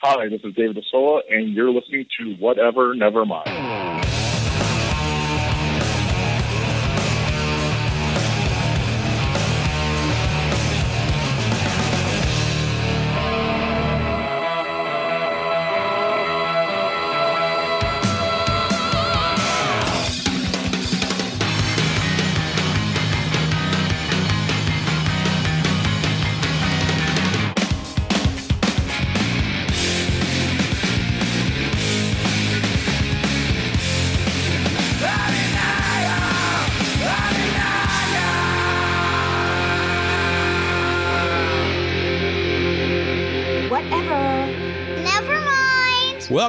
Hi, this is David DeSola, and you're listening to Whatever Never Mind.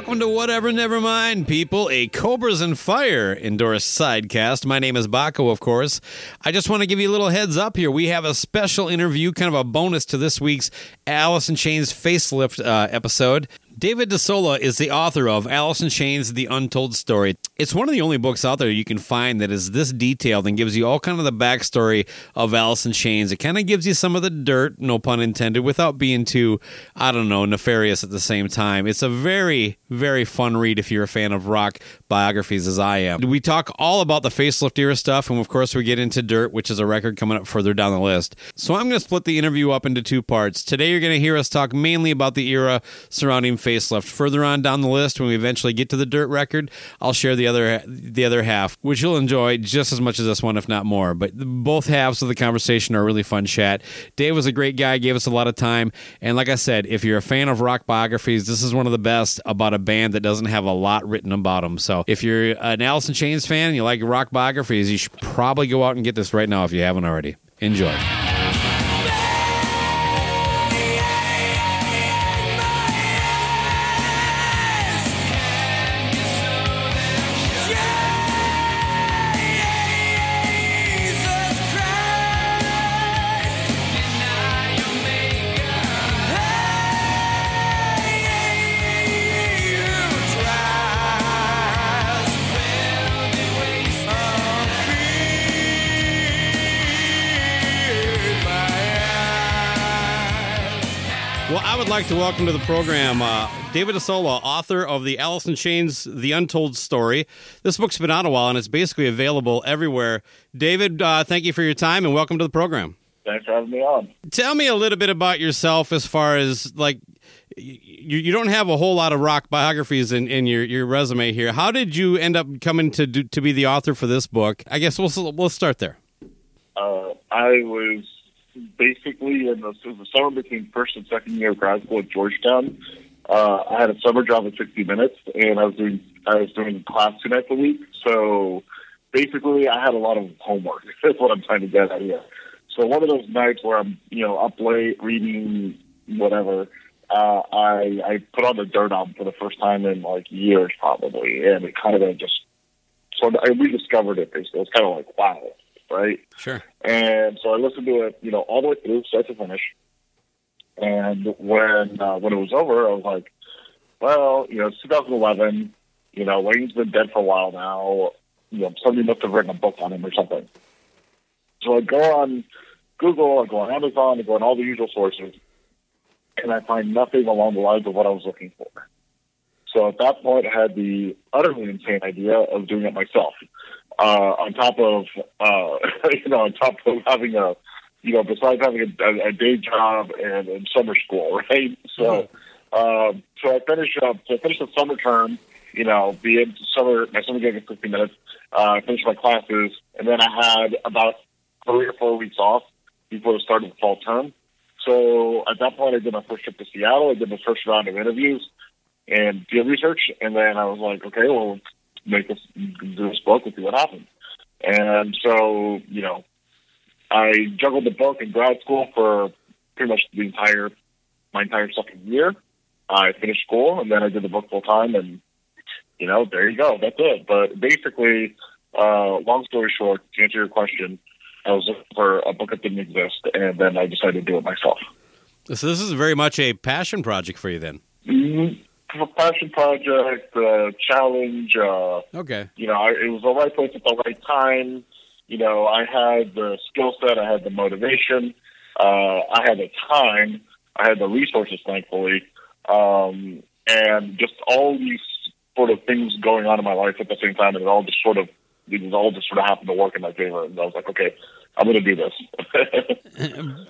Welcome to Whatever Never Mind, people. A Cobras and Fire endorsed sidecast. My name is Baco, of course. I just want to give you a little heads up here. We have a special interview, kind of a bonus to this week's Alice in Chains facelift uh, episode. David DeSola is the author of in Chains: The Untold Story. It's one of the only books out there you can find that is this detailed and gives you all kind of the backstory of in Chains. It kind of gives you some of the dirt, no pun intended, without being too, I don't know, nefarious at the same time. It's a very, very fun read if you're a fan of rock biographies, as I am. We talk all about the facelift era stuff, and of course, we get into Dirt, which is a record coming up further down the list. So I'm going to split the interview up into two parts. Today, you're going to hear us talk mainly about the era surrounding facelift. Further on down the list, when we eventually get to the Dirt record, I'll share the other the other half, which you'll enjoy just as much as this one, if not more. But both halves of the conversation are really fun chat. Dave was a great guy, gave us a lot of time, and like I said, if you're a fan of rock biographies, this is one of the best about a band that doesn't have a lot written about them. So if you're an in Chains fan, and you like rock biographies, you should probably go out and get this right now if you haven't already. Enjoy. To welcome to the program uh, David DeSola, author of the Alice in Chains The Untold Story. This book's been out a while and it's basically available everywhere. David, uh, thank you for your time and welcome to the program. Thanks for having me on. Tell me a little bit about yourself as far as like you, you don't have a whole lot of rock biographies in, in your, your resume here. How did you end up coming to do, to be the author for this book? I guess we'll we'll start there. Uh, I was basically in the, was the summer between first and second year of grad school at Georgetown. Uh, I had a summer job at 60 Minutes, and I was doing I was doing class two nights a week. So basically, I had a lot of homework. That's what I'm trying to get at here. So one of those nights where I'm you know up late reading whatever, uh, I I put on the Dirt album for the first time in like years probably, and it kind of just so I rediscovered it. Basically, it's kind of like wow, right? Sure. And so I listened to it, you know, all the way through, start to finish. And when uh, when it was over, I was like, well, you know, it's 2011. You know, Layne's been dead for a while now. You know, somebody must have written a book on him or something. So I go on Google, I go on Amazon, I go on all the usual sources, and I find nothing along the lines of what I was looking for. So at that point, I had the utterly insane idea of doing it myself. Uh, on top of, uh, you know, on top of having a, you know, besides having a, a, a day job and, and summer school, right? So Um, so I finished up. So I finished the summer term. You know, the end summer my summer gig in 15 minutes. Uh, I finished my classes, and then I had about three or four weeks off before the start of the fall term. So at that point, I did my first trip to Seattle. I did my first round of interviews and field research, and then I was like, okay, well, make this do this book and see what happens. And so, you know, I juggled the book in grad school for pretty much the entire my entire second year. I finished school, and then I did the book full time, and you know, there you go. That's it. But basically, uh, long story short, to answer your question, I was looking for a book that didn't exist, and then I decided to do it myself. So this is very much a passion project for you, then. Mm-hmm. A passion project, uh, challenge. Uh, Okay. you know, I, it was the right place at the right time. You know, I had the skill set, I had the motivation, uh, I had the time, I had the resources, thankfully, um, and just all these sort of things going on in my life at the same time, and it all just sort of, it was all just sort of happened to work in my favor. And I was like, okay, I'm going to do this.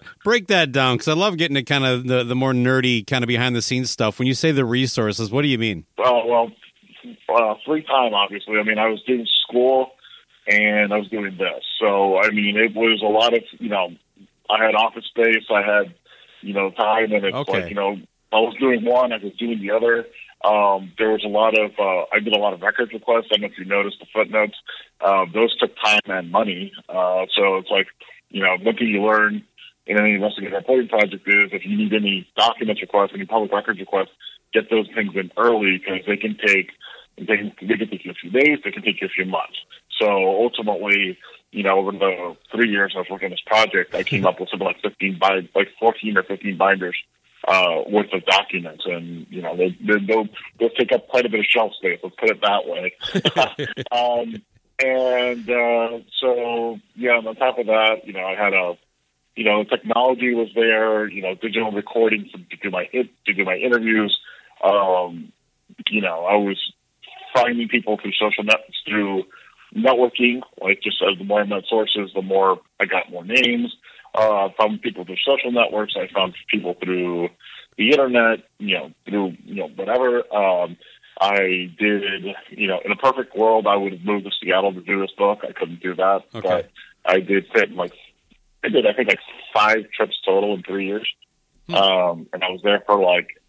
Break that down because I love getting to kind of the, the more nerdy, kind of behind the scenes stuff. When you say the resources, what do you mean? Uh, well, uh, free time, obviously. I mean, I was doing school and I was doing this. So, I mean, it was a lot of, you know, I had office space, I had, you know, time, and it's Okay. like, you know, I was doing one, I was doing the other. Um, there was a lot of, uh, I did a lot of records requests. I don't know if you noticed the footnotes. Uh, those took time and money. Uh, so it's like, you know, one thing you learn in any investigative reporting project is if you need any documents requests, any public records requests, get those things in early because they can take they can, they can take you a few days, they can take you a few months. So ultimately, you know, over the three years I was working on this project, I came up with something like fifteen bind, like fourteen or fifteen binders uh, worth of documents, and you know, they, they they'll they'll take up quite a bit of shelf space. Let's put it that way. um, and uh, so yeah, on top of that, you know, I had a you know, technology was there, you know, digital recording to, to do my to do my interviews. Um, you know, I was finding people through social networks through networking. Like just as the more I met sources, the more I got more names. Uh, I found people through social networks. I found people through the internet. You know, through you know whatever. Um, I did. You know, in a perfect world, I would have moved to Seattle to do this book. I couldn't do that, Okay. but I did fit like I did I think like five trips total in three years. Um, and I was there for like,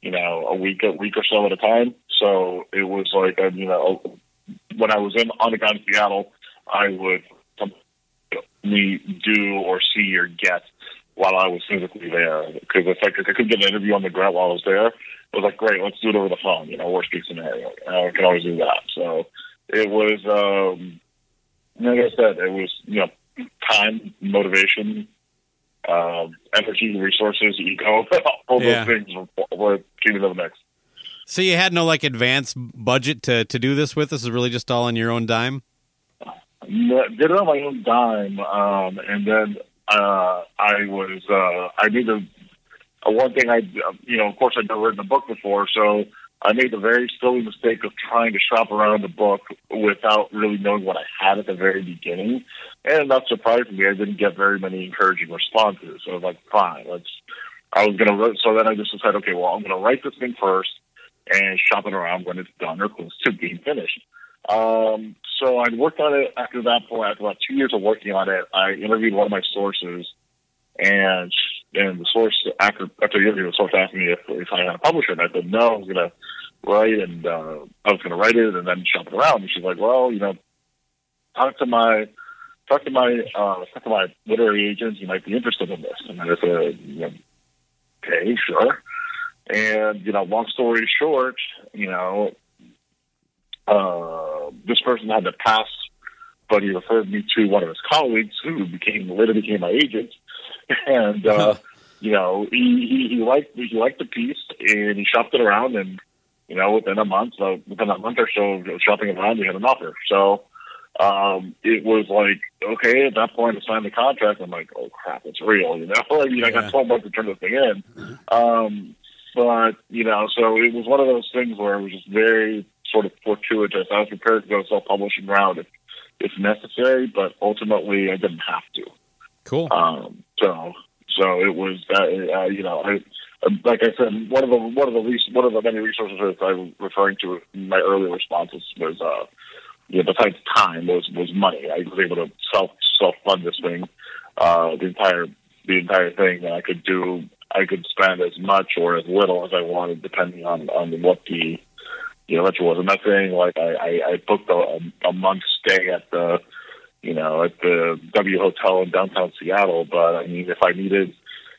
you know, a week, a week or so at a time. So it was like, you know, when I was in on the ground in Seattle, I would me do or see or get while I was physically there. Because if I could, I could get an interview on the ground while I was there, it was like, great, let's do it over the phone. You know, worst case scenario. I can always do that. So it was, um, like I said, it was, you know, time, motivation, uh, energy, resources, ego, all Yeah. those things were, were came into the mix. So you had no like advance budget to, to do this with? This is really just all on your own dime? Did it on my own dime, um, and then uh, I was uh, I made the uh, one thing I you know of course I'd never written a book before, so I made the very silly mistake of trying to shop around the book without really knowing what I had at the very beginning, and not surprisingly, I didn't get very many encouraging responses. So I was like, fine, let's. I was gonna write- so then I just decided, okay, well I'm gonna write this thing first and shop it around when it's done or close to being finished. Um, so I worked on it after that point. After about two years of working on it, I interviewed one of my sources, and and the source after after the interview, the source asked me if, if I had a publisher, and I said no, I was gonna write, and uh, I was gonna write it and then shop it around. And she's like, well, you know, talk to my talk to my uh, talk to my literary agents. You might be interested in this. And I said, you know, okay, sure. And you know, long story short, you know, uh, this person had to pass, but he referred me to one of his colleagues who became later became my agent, and uh, you know, he, he he liked he liked the piece and he shopped it around, and you know, within a month, uh, within a month or so of shopping around, we had an offer. So um, it was like, okay, at that point, I signed the contract. I'm like, oh crap, it's real, you know. I mean, I got 12 months to turn this thing in. Um, but you know, so it was one of those things where it was just very sort of fortuitous. I was prepared to go self-publishing route if, if necessary, but ultimately, I didn't have to. Cool. Um, so, so it was that, uh, you know, I, like I said, one of the one of the least one of the many resources that I was referring to in my earlier responses was, uh, you know, besides time was was money. I was able to self self fund this thing, uh, the entire the entire thing, and I could do I could spend as much or as little as I wanted, depending on on what the you know lecture wasn't saying like I I, I booked a, a month stay at the you know at the W Hotel in downtown Seattle, but I mean if I needed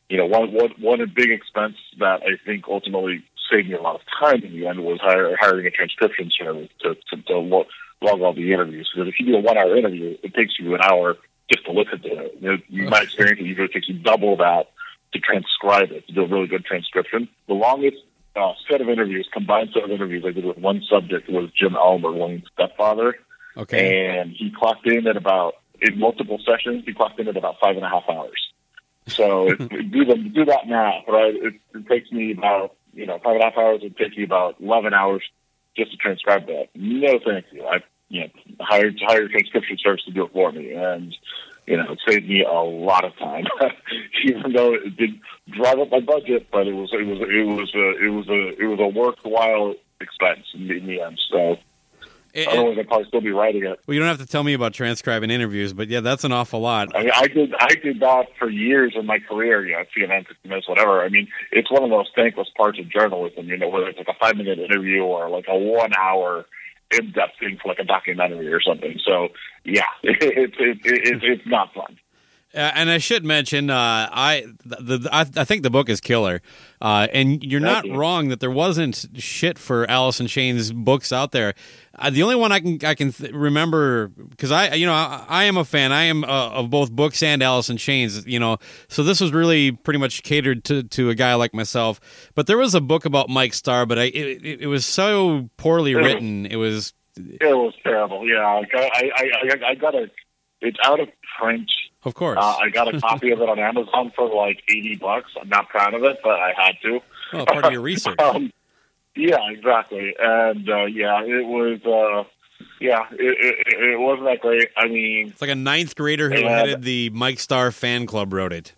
you know, one, one, one big expense that I think ultimately saved me a lot of time in the end was hire, hiring a transcription service to, to, to log, log all the interviews. Because if you do a one hour interview, it takes you an hour just to listen to it. You know, my experience, it usually takes you double that to transcribe it, to do a really good transcription. The longest uh, set of interviews, combined set of interviews I did with one subject was Jim Elmer, Layne's stepfather. Okay. And he clocked in at about, in multiple sessions, he clocked in at about five and a half hours. So if, do the do that math, right? It, it takes me about you know five and a half hours. It takes you about eleven hours just to transcribe that. No, thank you. I you know hired hired transcription service to do it for me, and you know it saved me a lot of time. Even though it did drive up my budget, but it was it was it was a it was a it was a worthwhile expense in, in the end. So. It- Otherwise, I'd probably still be writing it. well, you don't have to tell me about transcribing interviews, but yeah, that's an awful lot. I mean, I did I did that for years in my career, you know, CNN, 60 Minutes, whatever. I mean, it's one of those thankless parts of journalism, you know, whether it's like a five minute interview or like a one hour in depth thing for like a documentary or something. So yeah, it's it, it, it, it's not fun. Uh, and I should mention, uh, I the, the I, I think the book is killer, uh, and you're not you. wrong that there wasn't shit for Alice in Chains books out there. Uh, the only one I can I can th- remember because I you know I, I am a fan I am uh, of both books and Alice in Chains you know so this was really pretty much catered to, to a guy like myself. But there was a book about Mike Starr, but I it, it, it was so poorly written. It was It was terrible. Yeah, I I I, I got a it's out of print. Of course Uh, I got a copy of it on Amazon for like eighty bucks. I'm not proud of it, but I had to. well, part of your research. Um, yeah, exactly. And uh, yeah, it was. Uh, yeah, it, it, it wasn't that great. I mean, It's like a ninth grader who headed the Mike Starr fan club wrote it.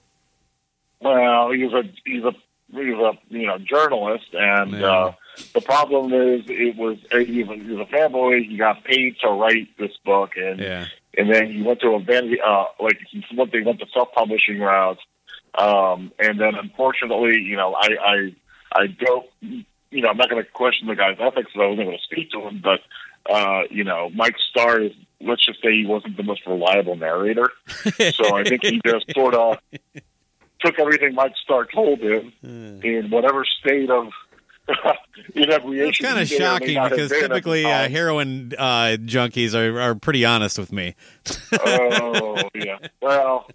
well, he's a he's a he's a you know journalist, and Yeah. uh, the problem is it was he was, he was a fanboy. He got paid to write this book, and Yeah. And then he went to a vanity uh, like he went they went the self publishing route, um, and then unfortunately, you know, I I I don't you know I'm not going to question the guy's ethics, so I wasn't going to speak to him, but. Uh, you know, Mike Starr is, let's just say he wasn't the most reliable narrator. So I think he just sort of took everything Mike Starr told him in whatever state of. It's kind of he may or may shocking because been at the typically uh, heroin uh, junkies are, are pretty honest with me. oh yeah. Well,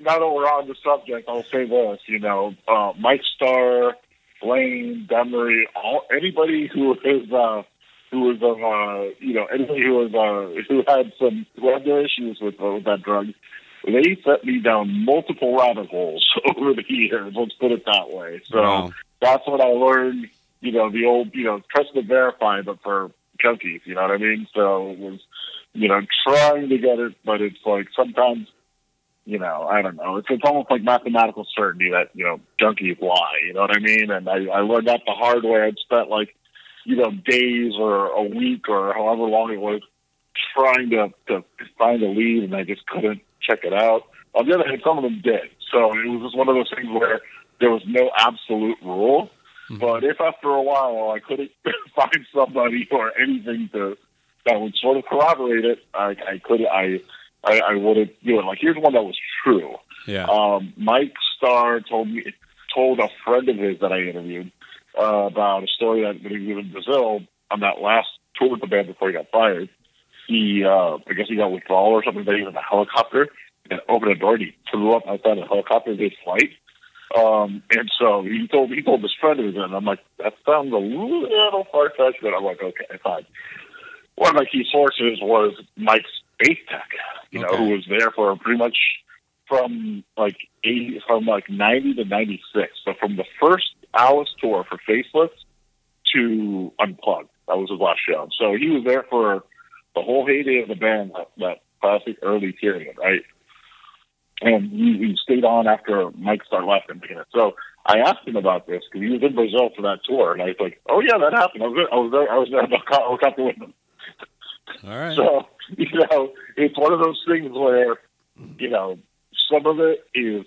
now that we're on the subject, I'll say this. You know, uh, Mike Starr, Blaine, Demri, all anybody who is uh, who was of uh, you know anybody who was uh, who had some who had their issues with, uh, with that drug. They set me down multiple rabbit holes over the years. Let's put it that way. So Wow. that's what I learned. You know, the old you know trust and verify, but for junkies. You know what I mean? So it was you know, trying to get it, but it's like sometimes, you know, I don't know. It's it's almost like mathematical certainty that you know junkies lie. You know what I mean? And I, I learned that the hard way. I'd spent like, you know, days or a week or however long it was trying to to find a lead, and I just couldn't check it out. On the other hand, some of them did. So it was just one of those things where there was no absolute rule. But if after a while I couldn't find somebody or anything to that would sort of corroborate it, I, I could I I, I would have do it. Like here's one that was true. Yeah. Um, Mike Starr told me told a friend of his that I interviewed uh, about a story that when he was in Brazil on that last tour with the band before he got fired. He uh, I guess he got withdrawal or something. That he was in a helicopter and opened a door. and He flew up outside of a helicopter mid flight. Um, and so he told he told his friend of and I'm like, that sounds a little far fetched, but I'm like, okay, fine. One of my key sources was Mike Space Tech, you know, who was there for pretty much from like eighty, from like ninety to ninety six. So from the first Alice tour for Facelift to Unplugged, that was his last show. So he was there for the whole heyday of the band, that, that classic early period, right? And he, he stayed on after Mike Starr left and began it. So I asked him about this because he was in Brazil for that tour, and I was like, "Oh yeah, that happened. I was there, I was there, I was there about a helicopter with him." All right. So you know, it's one of those things where you know some of it is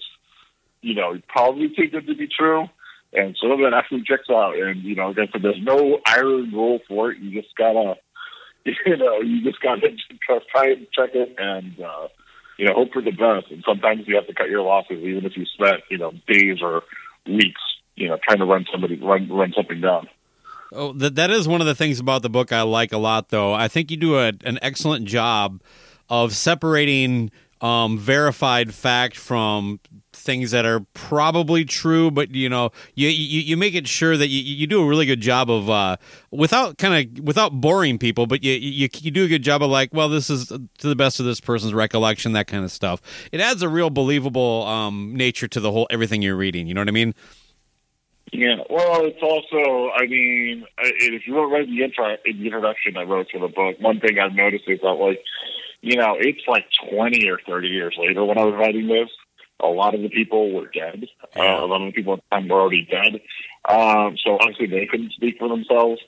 you know probably too good to be true, and some of it actually checks out. And you know, again, so there's no iron rule for it. You just gotta, you know, you just gotta try it and check it and. uh you know, hope for the best. And sometimes you have to cut your losses, even if you spent, you know, days or weeks, you know, trying to run somebody, run, run something down. Oh, that that is one of the things about the book I like a lot, though. I think you do a, an excellent job of separating um, verified fact from things that are probably true, but you know, you you, you make it sure that you, you do a really good job of uh, without kind of without boring people, but you, you you do a good job of like, well, this is to the best of this person's recollection, that kind of stuff. It adds a real believable um, nature to the whole everything you're reading. You know what I mean? Yeah. Well, it's also, I mean, if you read the intro, in the introduction I wrote to the book, one thing I've noticed is that, like, you know, it's like 20 or 30 years later when I was writing this. A lot of the people were dead. Uh, a lot of the people at the time were already dead. Um, so obviously they couldn't speak for themselves.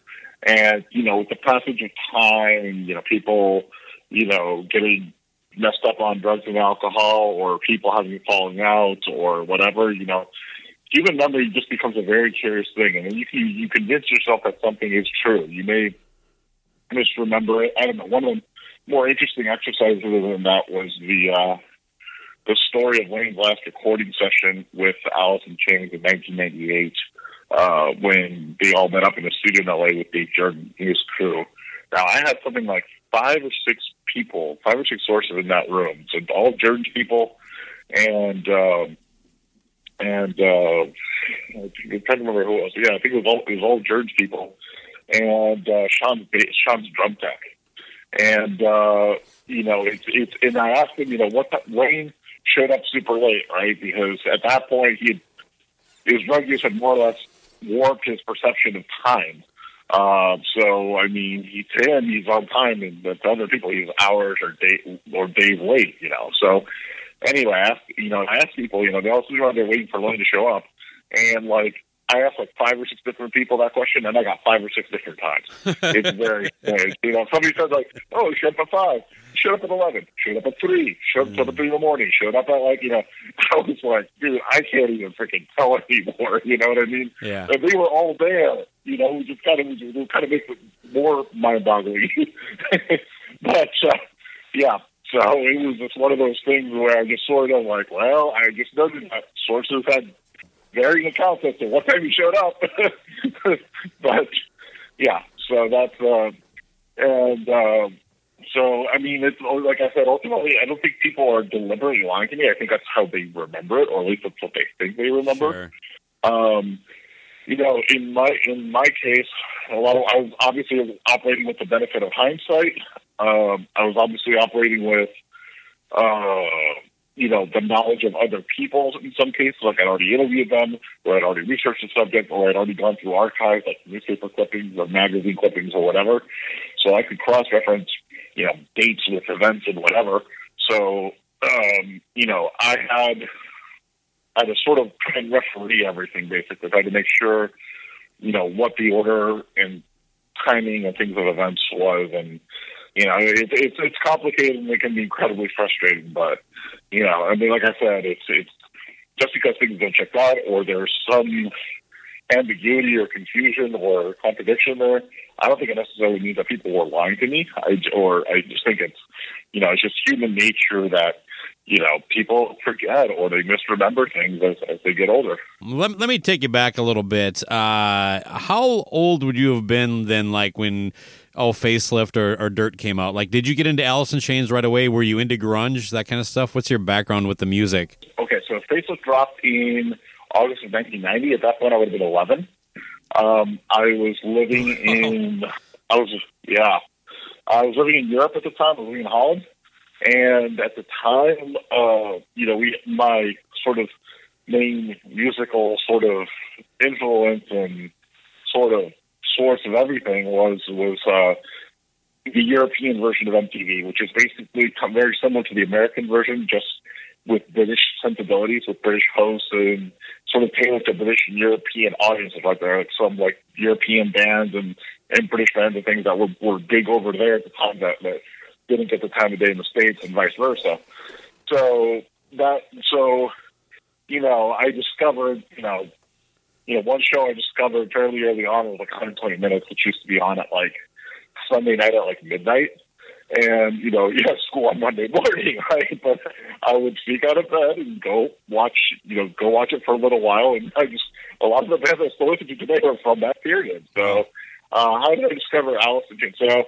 And, you know, with the passage of time, you know, people, you know, getting messed up on drugs and alcohol or people having falling out or whatever, you know, human memory just becomes a very curious thing. And you, you, you convince yourself that something is true. You may misremember it. I don't know. One of the more interesting exercises than that was the, uh, the story of Layne's last recording session with Alice in Chains in 1998, uh, when they all met up in a studio in LA with Dave Jerden and his crew. Now, I had something like five or six people, five or six sources in that room. So all Jerden's people, and um, and uh, I'm trying to remember who was. Yeah, I think it was all it was all Jerden's people, and uh, Sean's Sean's drum tech, and uh, you know it's it's. And I asked him, you know, what the, Layne showed up super late, right? Because at that point, he his drug use had more or less warped his perception of time. Uh, so, I mean, he, to him, he's on time, and to other people, he's hours or day or days late. You know. So, anyway, I asked, you know, I asked people, you know, they all sit around there waiting for Layne to show up, and like I asked like five or six different people that question, and I got five or six different times. it's very, very, you know, somebody said like, "Oh, he showed up at five, showed up at eleven, showed up at three, showed up at three in the morning, showed up at like, you know." I was like, "Dude, I can't even freaking tell anymore." You know what I mean? Yeah. And they were all there. You know, we just kind of, we kind of make it more mind-boggling. but uh, yeah, so it was just one of those things where I just sort of like, well, I just noticed that sources had varying accounts as to what time he showed up. but yeah, so that's uh, and uh, so I mean, it's like I said. Ultimately, I don't think people are deliberately lying to me. I think that's how they remember it, or at least that's what they think they remember. Sure. Um, you know, in my in my case, a lot of I was obviously operating with the benefit of hindsight. Um, I was obviously operating with, uh, you know, the knowledge of other people in some cases, like I'd already interviewed them, or I'd already researched the subject, or I'd already gone through archives, like newspaper clippings or magazine clippings or whatever. So I could cross-reference, you know, dates with events and whatever. So, um, you know, I had, I had to sort of try and referee everything, basically. Had to make sure, you know, what the order and timing and things of events was, and you know, it, it's it's complicated and it can be incredibly frustrating. But you know, I mean, like I said, it's it's just because things don't check out or there's some ambiguity or confusion or contradiction there. I don't think it necessarily means that people were lying to me. I or I just think it's you know it's just human nature that you know, people forget or they misremember things as, as they get older. Let, let me take you back a little bit. Uh, how old would you have been then, like when oh facelift or, or dirt came out. Like did you get into alice in chains right away? Were you into grunge that kind of stuff? What's your background with the music? Okay so facelift dropped in august of 1990 at that point i would have been 11 um, i was living in i was yeah. I was living in europe at the time i was living in holland. And at the time uh, you know we my sort of main musical sort of influence and sort of source of everything was was uh, the European version of MTV, which is basically very similar to the American version, just with British sensibilities, with British hosts, and sort of tailored to British and European audiences. Like there are like some like European bands and and British bands and things that were were big over there at the time that, that didn't get the time of day in the states, and vice versa. So that so you know, I discovered you know. You know, one show I discovered fairly early on was like 120 minutes, which used to be on at like Sunday night at like midnight and you know you have school on Monday morning, right? But I would sneak out of bed and go watch, you know, go watch it for a little while, and I just a lot of the bands I still listen to today are from that period. So, uh, how did I discover Alice in Chains? So,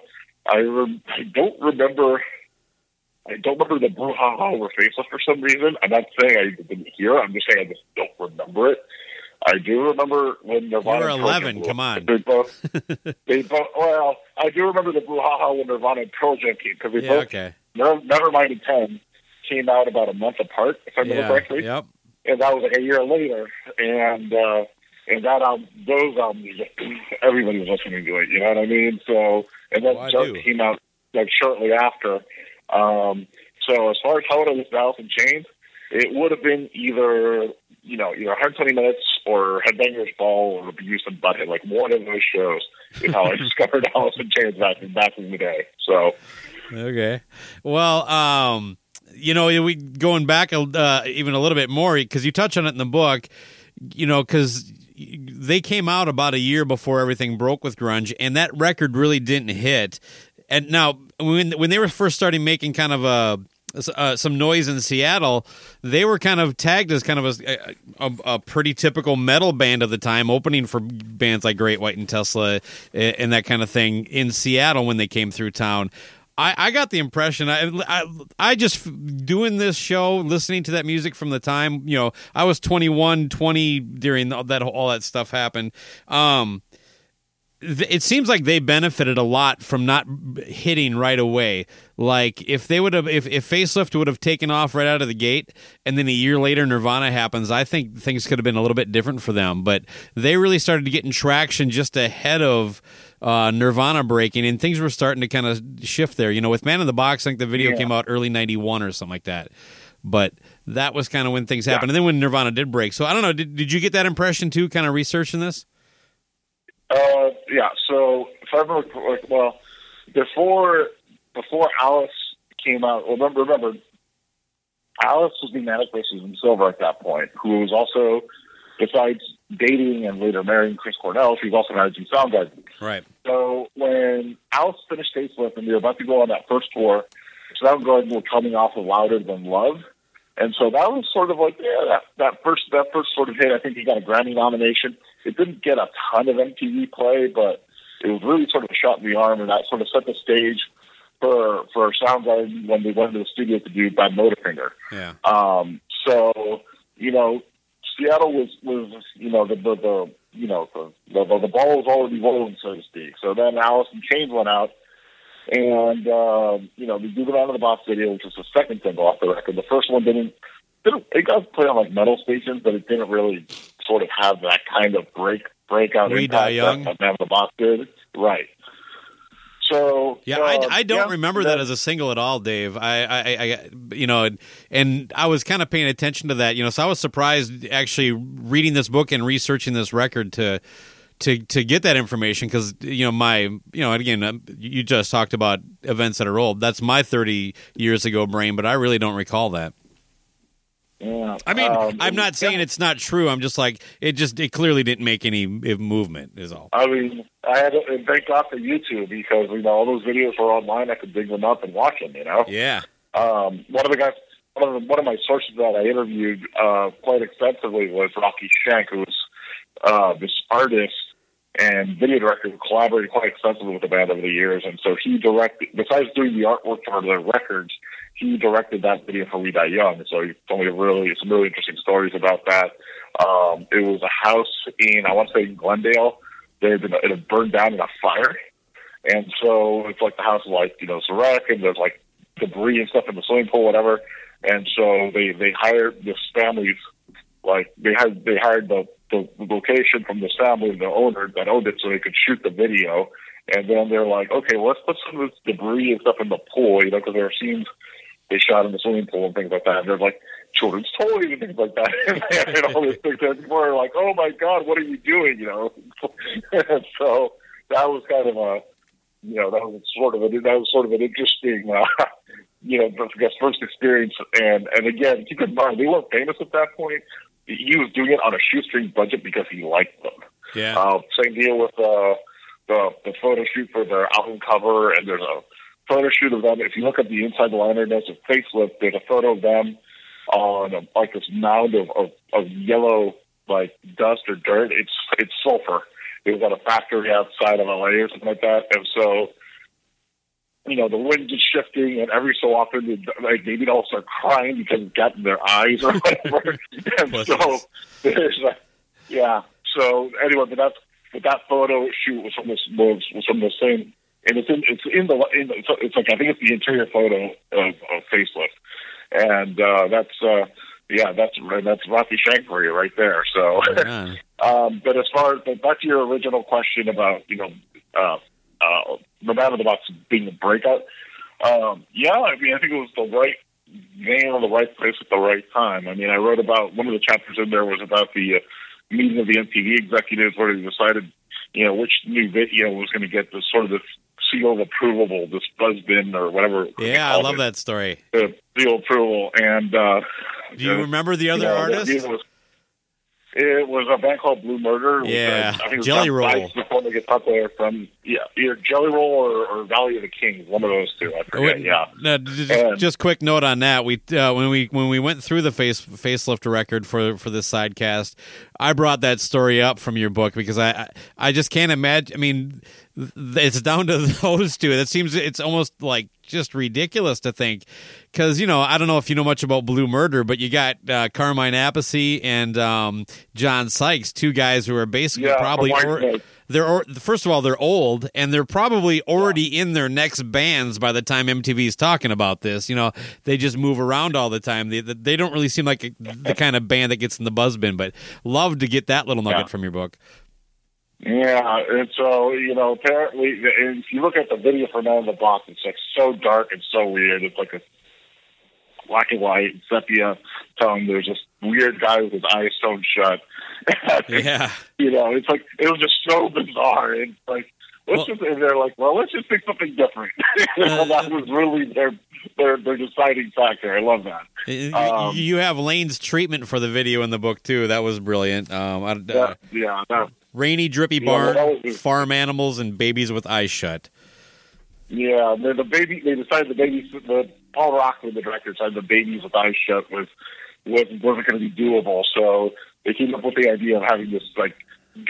I re- I don't remember. I don't remember the brouhaha over Facelift for some reason. I'm not saying I didn't hear it. I'm just saying I just don't remember it. I do remember when Nirvana. You were 11. Come on. They both. they both. Well, I do remember the brouhaha when Nirvana and Pearl Jam came because they Yeah, both. okay. Never, Nevermind and Ten came out about a month apart, if I remember Yeah. correctly, Yep. and that was like a year later. And uh, and that album, those albums, everybody was listening to it. You know what I mean? So and then Oh, came out like shortly after. Um, so as far as how it was Alice in Chains, it would have been either you know either 120 minutes or Headbangers Ball or Beavis and Butthead, like one of those shows is how I discovered Alice in Chains back in back in the day. So Okay. Well, um, you know, we going back uh, even a little bit more because you touch on it in the book. You know, because they came out about a year before everything broke with grunge, and that record really didn't hit. And now, when when they were first starting making kind of a uh, some noise in Seattle, they were kind of tagged as kind of a, a, a pretty typical metal band of the time, opening for bands like Great White and Tesla and, and that kind of thing in Seattle when they came through town. I, I got the impression I, I I just doing this show, listening to that music from the time you know I was 21, 20 during that all that stuff happened. Um, it seems like they benefited a lot from not hitting right away. Like if they would have, if, if facelift would have taken off right out of the gate, and then a year later Nirvana happens, I think things could have been a little bit different for them. But they really started getting traction just ahead of uh, Nirvana breaking, and things were starting to kind of shift there. You know, with Man in the Box, I think the video Yeah. came out early '91 or something like that. But that was kind of when things happened, and then when Nirvana did break. So I don't know. Did, did you get that impression too? Kind of researching this? Uh, yeah. So if I remember, like, well, before before Alice came out, well, remember, remember, Alice was being Manic by Susan Silver at that point, who was also, besides dating and later marrying Chris Cornell, she was also managing Soundgarden. Right. So when Alice finished Facelift and they were about to go on that first tour, Soundgarden were coming off of Louder Than Love. And so that was sort of like, yeah, that, that first that first sort of hit. I think he got a Grammy nomination. It didn't get a ton of MTV play, but it was really sort of a shot in the arm, and that sort of set the stage for for Soundgarden when they went to the studio to do Bad Motorfinger. Yeah. Um, so you know, Seattle was was you know the the, the you know the, the the ball was already rolling, so to speak. So then Alice in Chains went out, and um, you know do the Man of the Box video, which was the second single off the record. The first one didn't didn't it got played on like metal stations, but it didn't really sort of have that kind of break breakout We Die Young? that Man of the Box did. Right. So Yeah, uh, I, I don't yeah, remember that as a single at all, Dave. I, I, I I- you know, and, and I was kind of paying attention to that, you know, so I was surprised actually reading this book and researching this record to to to get that information because you know my you know again um, you just talked about events that are old. That's my thirty years ago brain, but I really don't recall that. yeah. I mean, Um, I'm not saying yeah. it's not true. I'm just like it just it clearly didn't make any uh, movement. Is all. I mean, I had and thank God for YouTube because you know all those videos were online. I could dig them up and watch them. You know, Yeah. um, one of the guys, one of the, one of my sources that I interviewed uh, quite extensively was Rocky Schenck, who's uh, this artist and video director who collaborated quite extensively with the band over the years. And so he directed, besides doing the artwork for the records, he directed that video for We Die Young. So he told me really some really interesting stories about that. Um, it was a house in I want to say Glendale. They had been it had burned down in a fire, and so it's like the house is like you know it's a wreck and there's like debris and stuff in the swimming pool, whatever. And so they they hired this family's like they had they hired the the location from the family, the owner that owned it, so they could shoot the video. And then they're like, okay, well, let's put some of this debris and stuff in the pool, you know, because there are scenes they shot in the swimming pool and things like that. And they're like, children's toys and things like that, and all this things. And people are like, "Oh my god, what are you doing?" You know, so that was kind of a, you know, that was sort of a that was sort of an interesting, uh, you know, I guess first experience. And and again, keep in mind they weren't famous at that point. He was doing it on a shoestring budget because he liked them. Yeah. Uh, same deal with uh, the the photo shoot for their album cover, and there's a photo shoot of them. If you look at the inside liner notes of Facelift, there's a photo of them on a, like this mound of, of, of yellow like dust or dirt. It's it's sulfur. It was at a factory outside of LA or something like that, and so you know the wind is shifting, and every so often like maybe they'll start crying because it got in their eyes or whatever. and so there's a, yeah. So anyway, but that's but that photo shoot was from this was, was from the same, and it's in it's in the in the, it's, it's like I think it's the interior photo of, of facelift, and uh, that's uh, yeah that's that's Rocky Schenck for you right there. So, um, but as far as but back to your original question about you know uh, uh, the of the Box being a breakout, um, yeah, I mean I think it was the right man on the right place at the right time. I mean I wrote about one of the chapters in there was about the uh, meeting of the MTV executives where they decided, you know, which new video was going to get this sort of this seal of approval, this buzz bin or whatever. Yeah, I love it, that story. The seal approval. And uh, Do you uh, remember the you other know, artist? It was, a band called Blue Murder. Yeah, uh, I think it was Jelly Roll. Before they get popular from yeah, either Jelly Roll or, or Valley of the Kings, one of those two. I forget. Wait, yeah. no, just, And- just quick note on that. We uh, when we when we went through the face facelift record for for this sidecast, I brought that story up from your book because I I, I just can't imagine. I mean, th- it's down to those two. It seems it's almost like just ridiculous to think because you know I don't know if you know much about Blue Murder, but you got uh, Carmine Appice and um, John Sykes, two guys who are basically Yeah, probably. or- they're or, first of all they're old and they're probably already in their next bands by the time MTV is talking about this. You know, they just move around all the time. They they don't really seem like a, the kind of band that gets in the buzz bin. But love to get that little nugget Yeah. from your book. Yeah, and so you know, apparently, if you look at the video for Man in the Box, it's like so dark and so weird. It's like a black and white sepia tone. There's this weird guy with his eyes sewn shut. Yeah, you know, it's like it was just so bizarre. And like, let's Well- just and they're like, well, let's just pick something different. that was really their their their deciding factor. I love that. You- Um, you have Layne's treatment for the video in the book too. That was brilliant. Um, I- uh, Yeah, yeah, that, rainy, drippy Yeah, barn, that was- farm animals, and babies with eyes shut. yeah. the baby, they decided the babies, the Paul Rachman, the director, decided the babies with eyes shut was was wasn't going to be doable. So they came up with the idea of having this like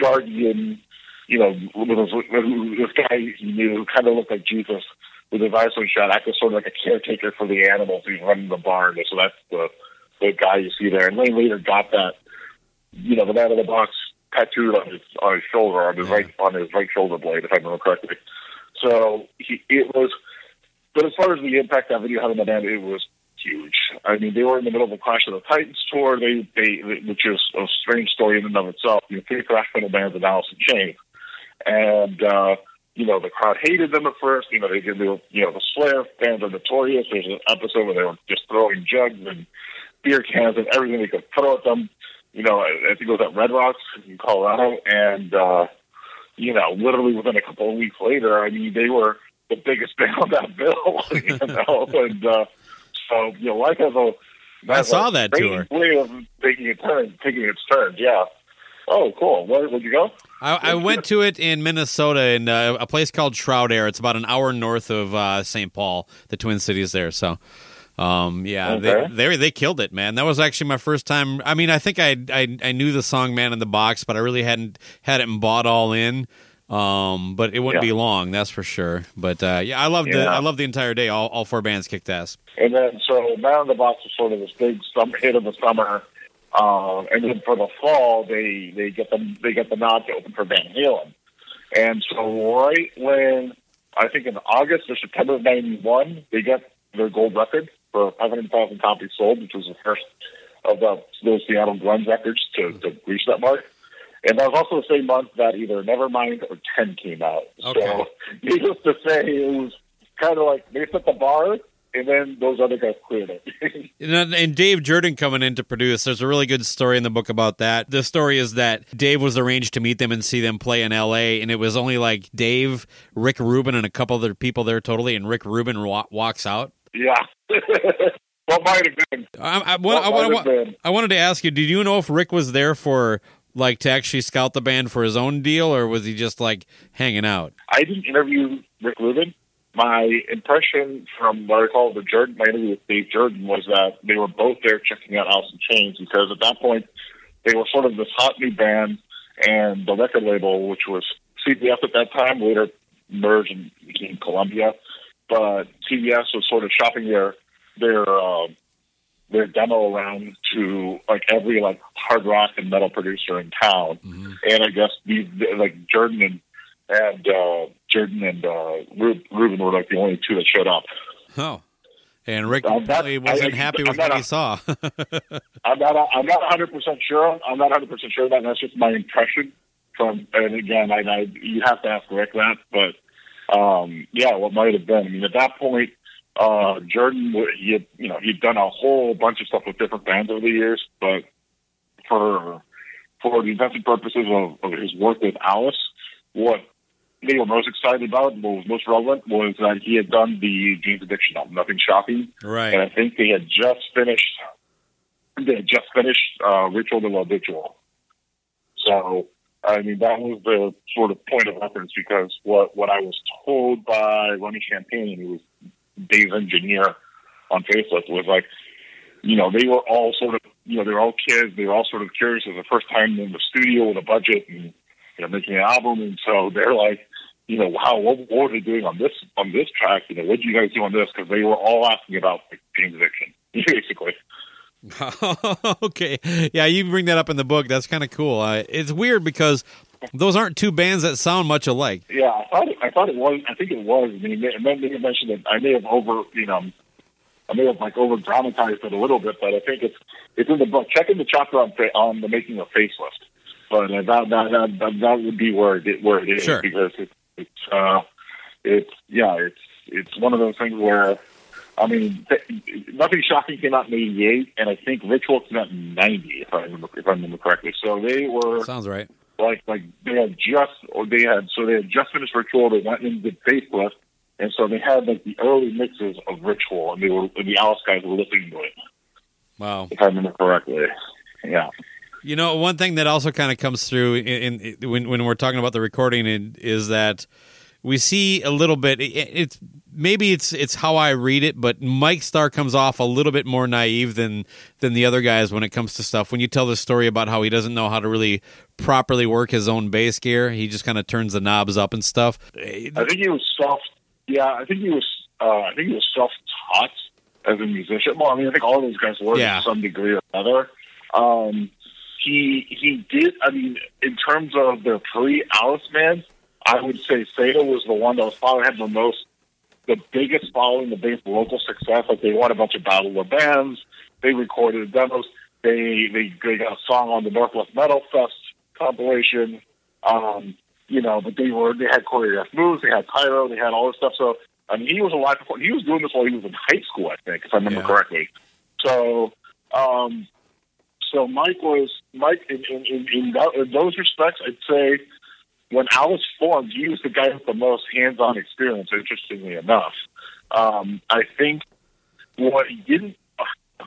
guardian, you know, with this, with this guy he knew who kind of looked like Jesus with his eyes sewn shut, acted sort of like a caretaker for the animals. He's running the barn, so that's the the guy you see there. And Layne later got that, you know, the man in the box tattooed on his on his shoulder, on his right on his right shoulder blade, if I remember correctly. So he, it was, but as far as the impact that video had on the band, it was huge. I mean, they were in the middle of a Clash of the Titans tour, they they which is a strange story in and of itself. You know, three thrash metal bands and Alice in Chains, and uh, you know the crowd hated them at first. You know, they did the you know the Slayer fans are notorious. There's an episode where they were just throwing jugs and beer cans and everything they could throw at them. You know, I, I think it was at Red Rocks in Colorado, and uh, you know, literally within a couple of weeks later, I mean, they were the biggest band on that bill. You know, and uh, so you know, life has a I saw that tour. way of taking a turn, taking its turns. Yeah. Oh, cool. Where would you go? I, I went to it in Minnesota in uh, a place called Shroud Air. It's about an hour north of uh, St. Paul, the Twin Cities there. So, um, yeah, Okay. they, they they killed it, man. That was actually my first time. I mean, I think I I, I knew the song "Man in the Box," but I really hadn't had it and bought all in. Um, but it wouldn't Yeah. be long, that's for sure. But uh, yeah, I loved the Yeah. I loved the entire day. All all four bands kicked ass. And then, so Man in the Box was sort of this big summer hit of the summer. Um, and then for the fall, they they get them they get the nod to open for Van Halen. And so right when I think in August or September of '91, they get their gold record for 500,000 copies sold, which was the first of the those Seattle grunge records to, to reach that mark. And that was also the same month that either Nevermind or Ten came out. Okay. So needless to say, it was kind of like they set the bar, and then those other guys cleared it. And, and Dave Jerden coming in to produce. There's a really good story in the book about that. The story is that Dave was arranged to meet them and see them play in L.A. and it was only like Dave, Rick Rubin, and a couple other people there totally. And Rick Rubin wa- walks out. Yeah. what might have been? I, I, What I, been? I wanted to ask you: Did you know if Rick was there for like to actually scout the band for his own deal, or was he just like hanging out? I didn't interview Rick Rubin. My impression from what I call the Jerden, my interview with Dave Jerden was that they were both there checking out Alice in Chains because at that point they were sort of this hot new band, and the record label, which was CBS at that time, later merged and became Columbia, but CBS was sort of shopping their their uh, their demo around to like every like hard rock and metal producer in town, and I guess these like Jerden and and uh, Jerden and uh, Rubin were like the only two that showed up. Oh, and Rick I'm not- probably wasn't I- happy I'm with what a- he saw. I'm not I'm not 100 percent sure. I'm not 100 percent sure that. That's just my impression from. And again, I, I you have to ask Rick that, but um, yeah, what might have been. I mean, at that point, uh, Jerden he had you know he'd done a whole bunch of stuff with different bands over the years, but for for the invested purposes of, of his work with Alice, what they were most excited about, what was most relevant, was that he had done the Jane's Addiction album, Nothing Shocking, and right. I think they had just finished. They had just finished uh, Ritual de lo Habitual. So, I mean, that was the sort of point of reference because what what I was told by Ronnie Champagne, who was Dave's engineer on Facelift, was like, you know, they were all sort of, you know, they were all kids. They were all sort of curious. It was the first time in the studio with a budget and you know making an album, and so they're like, you know, wow, what, what were they doing on this on this track? You know, what did you guys do on this? Because they were all asking about like, Jane's Addiction, basically. okay, yeah, you bring that up in the book. That's kind of cool. Uh, it's weird because those aren't two bands that sound much alike. Yeah, I thought it, I thought it was. I think it was. I mean, and then they mentioned that I may have over, you know, I may have like over dramatized it a little bit, but I think it's it's in the book. Check in the chapter on on the making of Facelift. But uh, that, that that that that would be where it where it is Sure. because it, it's uh it's yeah it's it's one of those things where I mean th- nothing shocking came out in '88, and I think Ritual came out in '90 if I remember if I remember correctly. So they were Sounds right. like like they had just or they had so they had just finished Ritual. They went and did Facelift, and so they had like the early mixes of Ritual, and they were and the Alice guys were listening to it. Wow. If I remember correctly, yeah. You know, one thing that also kind of comes through in, in when when we're talking about the recording in- is that we see a little bit. It, it's maybe it's it's how I read it, but Mike Starr comes off a little bit more naive than than the other guys when it comes to stuff. When you tell the story about how he doesn't know how to really properly work his own bass gear, he just kind of turns the knobs up and stuff. I think he was self. Yeah, I think he was. Uh, I think he was self-taught as a musician. Well, I mean, I think all those guys were Yeah. to some degree or another. Um, he he did. I mean, in terms of the pre-Alice band, I would say Sato was the one that was probably had the most, the biggest following, the biggest local success. Like they won a bunch of Battle of Bands. They recorded demos. They they, they got a song on the Northwest Metal Fest compilation. Um, you know, but they were they had choreographed moves, they had pyro, they had all this stuff. So I mean, he was a live performer. He was doing this while he was in high school, I think, if I remember Yeah. correctly. So, um, so Mike was Mike in in, in, in, tho- in those respects. I'd say when Alice formed, he was the guy with the most hands-on experience. Interestingly enough, um, I think what he didn't.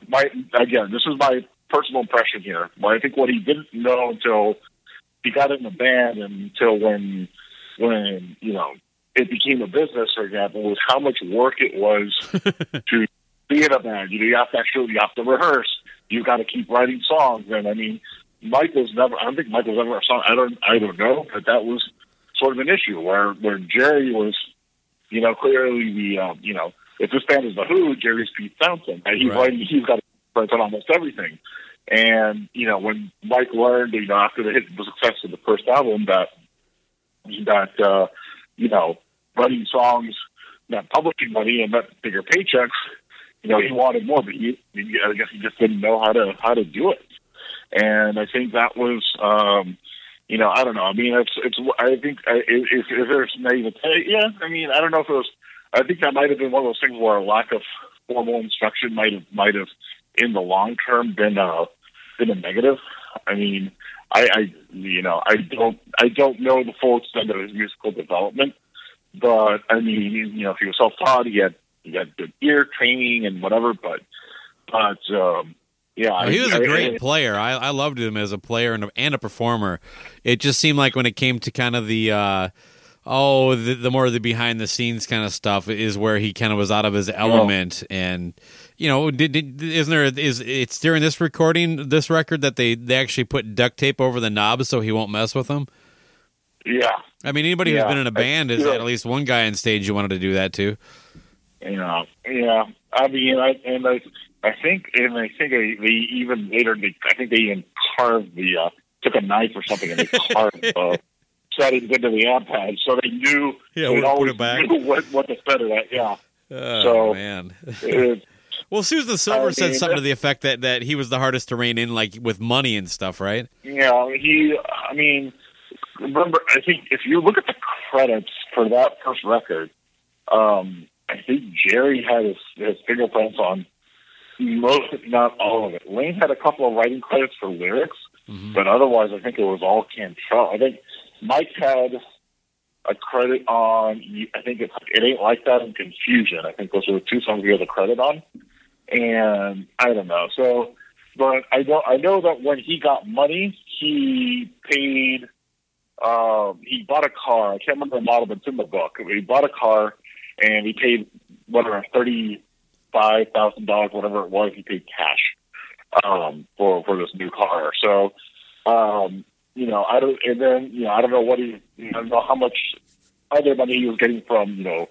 My again, this is my personal impression here. But I think what he didn't know until he got in the band and until when when you know it became a business, for example, was how much work it was to be in a band. You know, you have to actually you have to rehearse. You got to keep writing songs, and I mean, Mike was never. I don't think Michaels ever song. I don't. I don't know, but that was sort of an issue where where Jerry was, you know, clearly the um, you know if this band is the Who, Jerry's Pete Townshend, and he's Right. writing. He's got to on almost everything. And you know, when Mike learned, you know, after the hit, the success of the first album, that that uh, you know, writing songs, that publishing money, and that bigger paychecks, you know, he wanted more, but he, I guess he just didn't know how to how to do it. And I think that was, um, you know, I don't know. I mean, it's it's. I think I- if, if there's naivete, yeah. I mean, I don't know if it was. I think that might have been one of those things where a lack of formal instruction might have might have in the long term been a been a negative. I mean, I, I you know I don't I don't know the full extent of his musical development, but I mean you know if he was self taught, he had he had good ear training and whatever. But but um, yeah, he was a great player. I, I loved him as a player and a, and a performer. It just seemed like when it came to kind of the uh, oh the, the more the behind the scenes kind of stuff is where he kind of was out of his element and you know did, did isn't there is it's during this recording this record that they they actually put duct tape over the knobs so he won't mess with them. Yeah, I mean anybody Yeah. who's been in a band is Yeah. at least one guy on stage you wanted to do that to. you know, yeah. I mean, I and I, I think, and I think they, they even later, they, I think they even carved the, uh, took a knife or something and they carved uh, settings into the amp pad, so they knew, Yeah, they put always knew what what to set it at. Yeah, Oh So- man. It- Well, Susan Silver I said mean, something to the effect that, that he was the hardest to rein in, like with money and stuff, right? you know, he. I mean, remember, I think if you look at the credits for that first record, um, I think Jerry had his, his fingerprints on most, if not all of it. Layne had a couple of writing credits for lyrics, but otherwise, I think it was all Cantrell. I think Mike had a credit on. I think it's it ain't like that in Confusion. I think those are the two songs he has a credit on, and I don't know. So, but I know I know that when he got money, he paid. Um, he bought a car. I can't remember the model, but it's in the book. He bought a car, and he paid whatever thirty five thousand dollars, whatever it was. He paid cash um, for for this new car. So, um, you know, I don't. And then you know, I don't know what he. I don't know how much other money he was getting from you know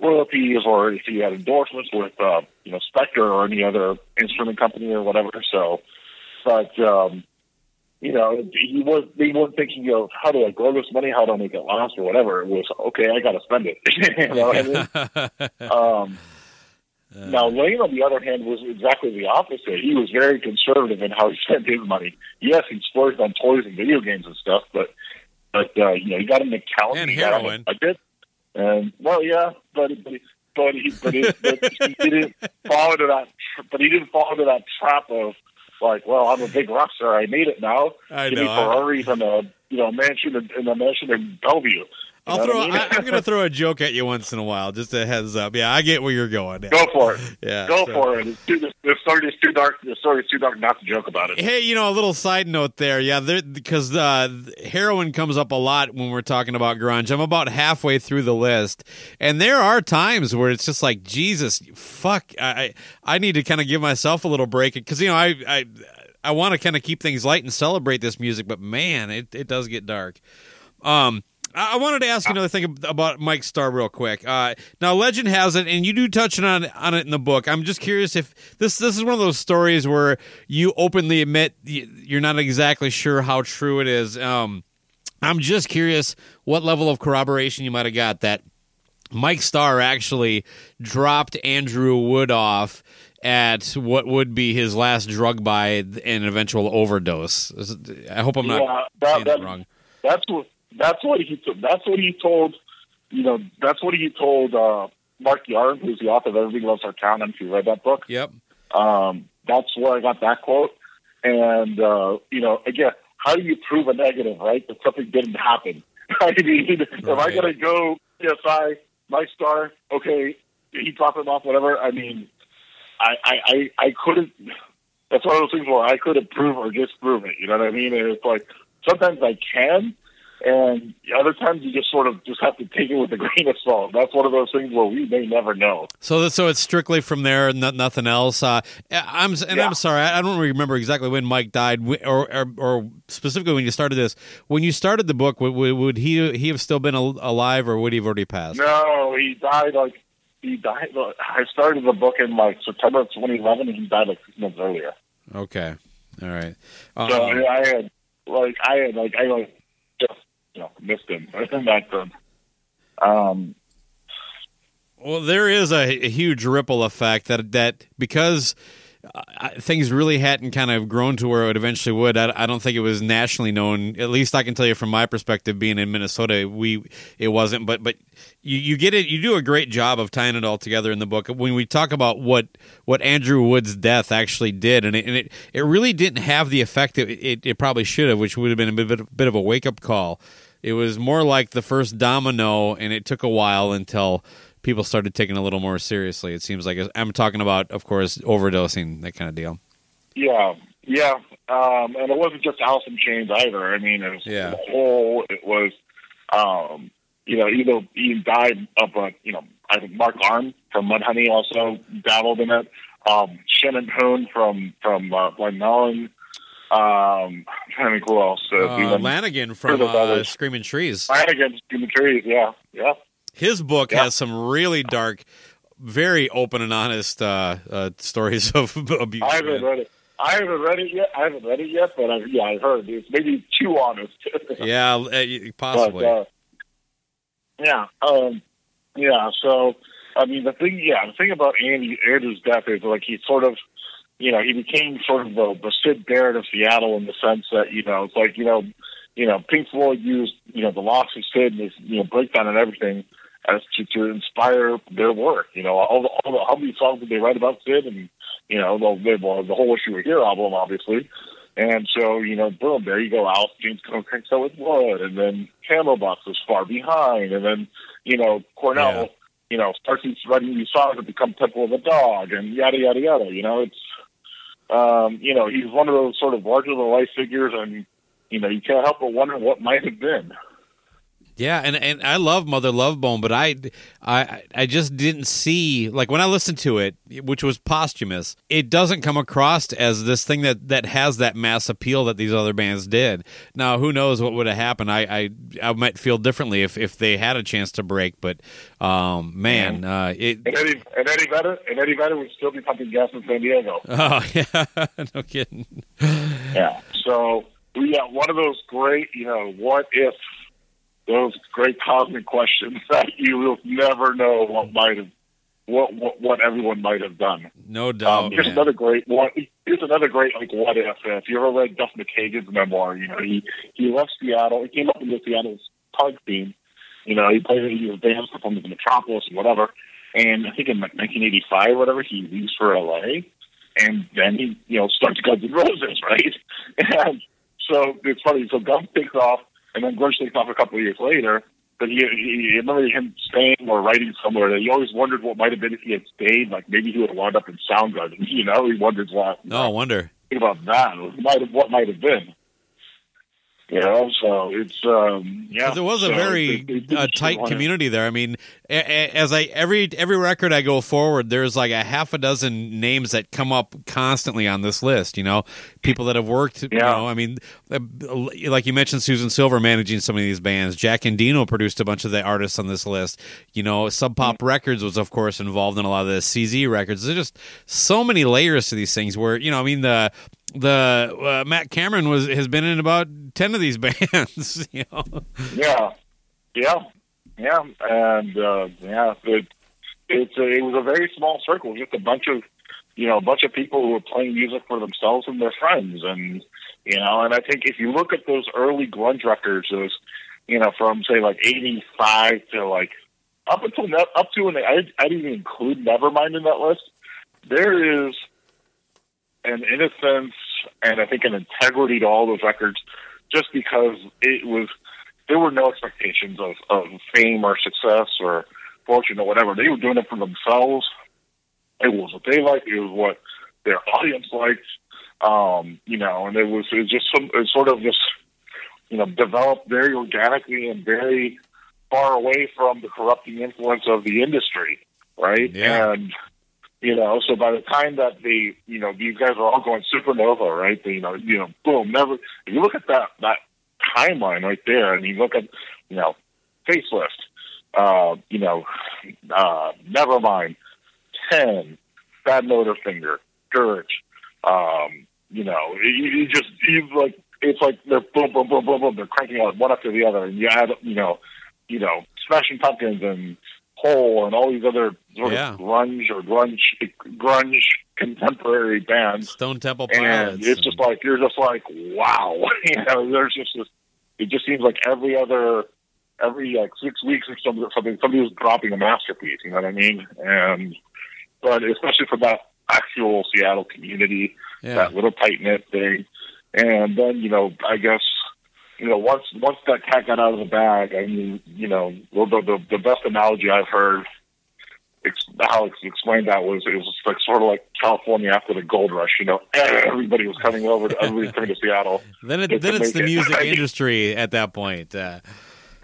royalties or if he had endorsements with uh, you know Spector or any other instrument company or whatever. So, but um, you know, he was they weren't thinking of how do I grow this money, how do I make it last or whatever. It was okay, I got to spend it. you know, and then, um, now Layne, on the other hand, was exactly the opposite. He was very conservative in how he spent his money. Yes, he splurged on toys and video games and stuff, but but uh, you know he got an account And he got heroin. a budget, and well, yeah, but but he, but he but, he, but he didn't fall into that. But he didn't fall into that trap of like, well, I'm a big rock star. I made it now. I Give me know. Ferraris and a you know mansion in, in a mansion in Bellevue. You I'll throw. I mean? I'm going to throw a joke at you once in a while, just a heads up. Yeah, I get where you're going. Yeah. Go for it. Yeah, Go so- for it. It's too, the story is too dark. The story is too dark not to joke about it. Hey, you know, a little side note there. Yeah, because uh, heroin comes up a lot when we're talking about grunge. I'm about halfway through the list, and there are times where it's just like, Jesus, fuck, I I I need to kind of give myself a little break because you know I I I want to kind of keep things light and celebrate this music, but man, it it does get dark. Um. I wanted to ask you another thing about Mike Starr real quick. Uh, now, legend has it, and you do touch on on it in the book. I'm just curious if this this is one of those stories where you openly admit you're not exactly sure how true it is. Um, I'm just curious what level of corroboration you might have got that Mike Starr actually dropped Andrew Wood off at what would be his last drug buy and eventual overdose. I hope I'm not Yeah, that- saying that that- wrong. That's what that's what he that's what he told you know that's what he told uh, Mark Yarm, who's the author of Everybody Loves Our Town. And if you read that book, Yep. um, that's where I got that quote. And uh, you know, again, how do you prove a negative, right? That something didn't happen. I mean, if I Right. gotta go PSI, my star, okay, he dropped him off, whatever. I mean, I, I, I, I couldn't. That's one of those things where I couldn't prove or disprove it. You know what I mean? And it's like sometimes I can, and other times you just sort of just have to take it with a grain of salt. That's one of those things where we may never know. So, so it's strictly from there, no, nothing else. Uh, I'm and Yeah. I'm sorry, I don't remember exactly when Mike died, or, or or specifically when you started this. When you started the book, would, would, he he have still been alive, or would he have already passed? No, he died like he died. I started the book in like September of 2011, and he died like six months earlier. Okay, all right. So Um, I had like I had like I like you know missed him. That um, um Well, there is a, a huge ripple effect that that because uh, things really hadn't kind of grown to where it eventually would. I, I, don't think it was nationally known. At least I can tell you from my perspective, being in Minnesota, we it wasn't. But but you, you get it. You do a great job of tying it all together in the book. When we talk about what what Andrew Wood's death actually did, and it and it, it really didn't have the effect that it, it probably should have, which would have been a bit, bit of a wake up call. It was more like the first domino, and it took a while until people started taking a little more seriously. It seems like I'm talking about, of course, overdosing, that kind of deal. Yeah, yeah, um, and it wasn't just Alice in Chains either. I mean, it was yeah. the whole. It was, um, you know, either he died of a, you know, I think Mark Arm from Mudhoney also dabbled in it. Um, Shannon Hoon from from uh, Blind Melon. Um, to think who else. Uh, uh, Lanegan from uh, Screaming Trees. Lanegan, Screaming Trees. Yeah, yeah. His book has some really dark, very open and honest uh, uh, stories of abuse. I haven't read it. I haven't read it yet. I haven't read it yet, but I've, yeah, I've heard it's maybe too honest. yeah, uh, possibly. But, uh, yeah, um, yeah. So, I mean, the thing, yeah, the thing about Andy Andrew's death is like he sort of, you know, he became sort of the, the Syd Barrett of Seattle in the sense that you know, it's like you know, you know, Pink Floyd used you know the loss of Syd and his you know breakdown and everything as to, to inspire their work. You know, all the, all the how many songs did they write about Syd, and you know the the whole issue here album obviously. And so, you know, boom, there you go. Al James Cone cranks out with Wood, and then Candlebox is far behind, and then, you know, Cornell, yeah. you know, starts writing these songs that become Temple of the Dog, and yada yada yada. You know, it's, um, you know, he's one of those sort of larger than life figures, and you know, you can't help but wonder what might have been. Yeah, and, and I love Mother Love Bone, but I, I I just didn't see like when I listened to it, which was posthumous. It doesn't come across as this thing that, that has that mass appeal that these other bands did. Now, who knows what would have happened? I, I, I might feel differently if, if they had a chance to break, but um, man, uh, it and Eddie and Eddie Vedder and Eddie Vedder would still be pumping gas in San Diego. Oh yeah, no kidding. yeah, so yeah, one of those great, you know, what if those great cosmic questions that you will never know what might have what what, what everyone might have done. No doubt. Um, here's man. another great one. Here's another great like what if. If you ever read Duff McKagan's memoir, you know he he left Seattle. He came up into Seattle's punk scene. You know he played he was bands in the Metropolis and whatever. And I think in like 1985 or whatever, he leaves for LA, and then he you know starts Guns N' Roses, right? And so it's funny. So Guns takes off and then Grunge takes off a couple of years later. But he, he, he remember him staying or writing somewhere that he always wondered what might have been if he had stayed. Like maybe he would have wound up in Soundgarden. You know, he wonders what. No, I wonder. Think about that. What Might have, what might have been. You know, so it's um, yeah. There was a so very it, it, uh, tight community there. I mean, as I every every record I go forward, there's like a half a dozen names that come up constantly on this list. You know, people that have worked. Yeah. You know, I mean, uh, like you mentioned, Susan Silver managing some of these bands. Jack Endino produced a bunch of the artists on this list. You know, Sub Pop mm-hmm. Records was of course involved in a lot of the CZ records. There's just so many layers to these things. Where you know, I mean the the uh, Matt Cameron was has been in about ten of these bands. You know? Yeah, yeah, yeah, and uh, yeah, it it's a, it was a very small circle, just a bunch of you know a bunch of people who were playing music for themselves and their friends, and you know, and I think if you look at those early grunge records, those you know from say like eighty five to like up until up to and I I didn't even include Nevermind in that list. There is an innocence and I think an integrity to all those records, just because it was there were no expectations of, of fame or success or fortune or whatever. They were doing it for themselves. It was what they liked. It was what their audience liked. Um, you know, and it was, it was just some it sort of just you know developed very organically and very far away from the corrupting influence of the industry, right? Yeah. And you know, so by the time that the, you know, these guys are all going supernova, right? You know, you know, boom, never. If you look at that that timeline right there, and you look at, you know, facelift, uh, you know, uh, Nevermind, ten, Bad Motorfinger, Dirt, um, you know, you, you just you like it's like they're boom, boom, boom, boom, boom. They're cranking out one after the other, and you add, you know, you know, Smashing Pumpkins and Hole and all these other sort yeah. of grunge or grunge grunge contemporary bands. Stone Temple Pilots. and it's just like you're just like wow you know there's just this it just seems like every other every like six weeks or something something somebody was dropping a masterpiece you know what i mean and but especially for that actual seattle community yeah. that little tight knit thing and then you know i guess you know once once that cat got out of the bag i mean you know the the, the best analogy i've heard ex- how it's explained that was it was like sort of like California after the gold rush. You know, everybody was coming over. To, everybody was coming to Seattle. then it, then it's the it. music industry at that point. Uh,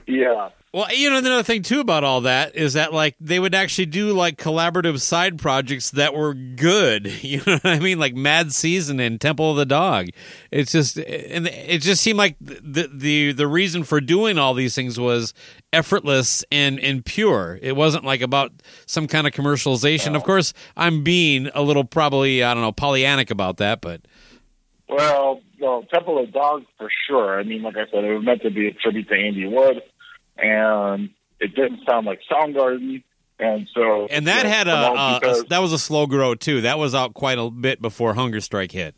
Yeah, Well, you know, another thing too about all that is that like they would actually do like collaborative side projects that were good. You know what I mean? Like Mad Season and Temple of the Dog. It's just and it just seemed like the the the reason for doing all these things was effortless and and pure. It wasn't like about some kind of commercialization. Of course, I'm being a little probably I don't know Pollyannic about that, but well, no, Temple of the Dog for sure. I mean, like I said, it was meant to be a tribute to Andy Wood, and it didn't sound like Soundgarden. And so, and that you know, had a, well, a, a that was a slow grow too. That was out quite a bit before Hunger Strike hit.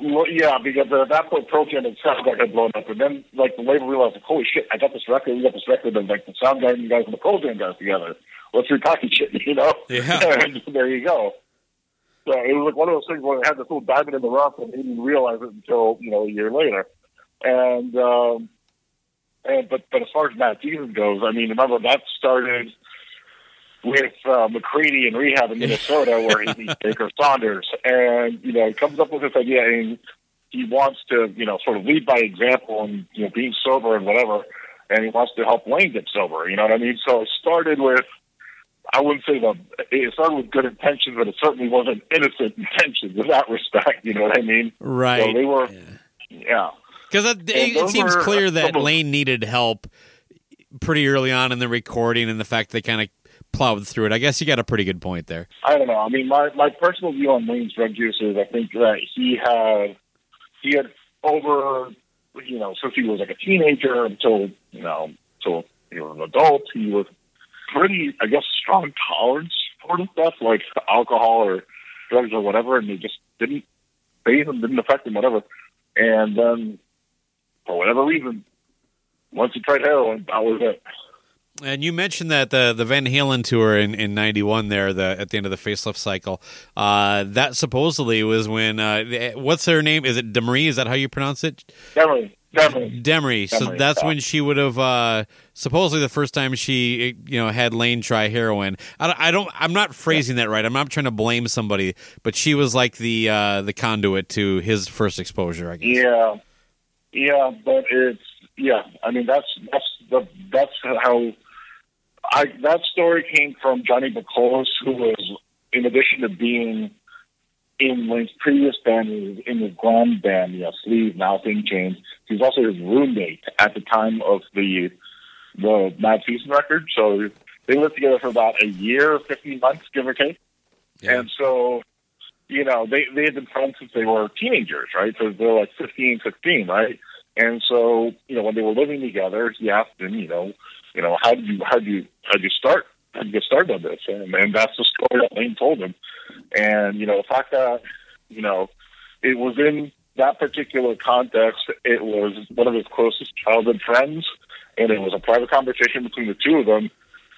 Well, yeah, because at that point, Pearl Jam and Soundgarden had blown up, and then like the label realized, like, holy shit, I got this record. We got this record of like the Soundgarden guys and the Pearl Jam guys together. Let's repackage it, you know? Yeah. and there you go. So it was like one of those things where it had this little diamond in the rough, and they didn't realize it until you know a year later. And um, and but but as far as Mad Season goes, I mean, remember that started with uh, McCready in rehab in Minnesota, where he meets Baker Saunders, and you know he comes up with this idea, and he wants to you know sort of lead by example, and you know being sober and whatever, and he wants to help Layne get sober. You know what I mean? So it started with. I wouldn't say the it started with good intentions, but it certainly wasn't innocent intentions in that respect. You know what I mean? Right. So they were, yeah. Because it, it seems clear that Layne needed help pretty early on in the recording, and the fact they kind of plowed through it. I guess you got a pretty good point there. I don't know. I mean, my my personal view on Layne's drug use is I think that he had he had over you know since he was like a teenager until you know until he was an adult he was pretty I guess strong tolerance for the stuff like alcohol or drugs or whatever, and they just didn't phase him, didn't affect him, whatever. And then for whatever reason, once he tried heroin, that was it. And you mentioned that the the Van Halen tour in in '91 there, the at the end of the facelift cycle, uh, that supposedly was when uh, what's her name? Is it Demri? Is that how you pronounce it? Definitely, definitely. Demri. So Demri, that's yeah. when she would have uh, supposedly the first time she you know had Layne try heroin. I don't, I don't. I'm not phrasing that right. I'm not trying to blame somebody, but she was like the uh, the conduit to his first exposure. I guess. Yeah, yeah, but it's yeah. I mean, that's that's the that's how I that story came from Johnny Bacolas, who was in addition to being in Link's previous band, he was in his grand band, know, Sleeve, Now Thing Change. He was also his roommate at the time of the the Mad Season record. So they lived together for about a year, fifteen months, give or take. Yeah. And so, you know, they they had been friends since they were teenagers, right? So they're like 15, 16, right? And so, you know, when they were living together, he asked him, you know, you know, how did you how did you how did you start how did you get started on this? And, and that's the story that Lane told him. And you know, the fact that you know it was in that particular context, it was one of his closest childhood friends, and it was a private conversation between the two of them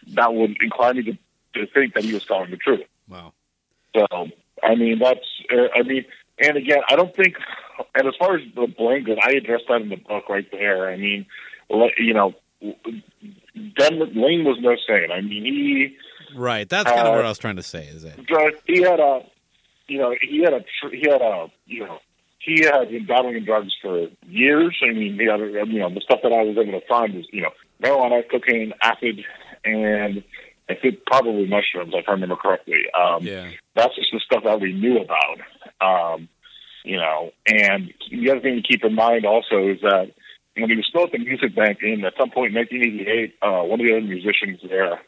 that would incline me to, to think that he was telling the truth. Wow. So, I mean, that's, uh, I mean, and again, I don't think, and as far as the blame I addressed that in the book right there. I mean, you know, Den Layne was no saint. I mean, he, Right. That's kind of Uh, what I was trying to say. Is drug, he had a, you know, he had a, he had a, you know, he had been battling drugs for years. I mean, he had, you know, the stuff that I was able to find was, you know, marijuana, cocaine, acid, and I think probably mushrooms, if I remember correctly. Um, yeah. that's just the stuff that we knew about. Um, you know, and the other thing to keep in mind also is that when he was still at the music bank in at some point in 1988, uh, one of the other musicians there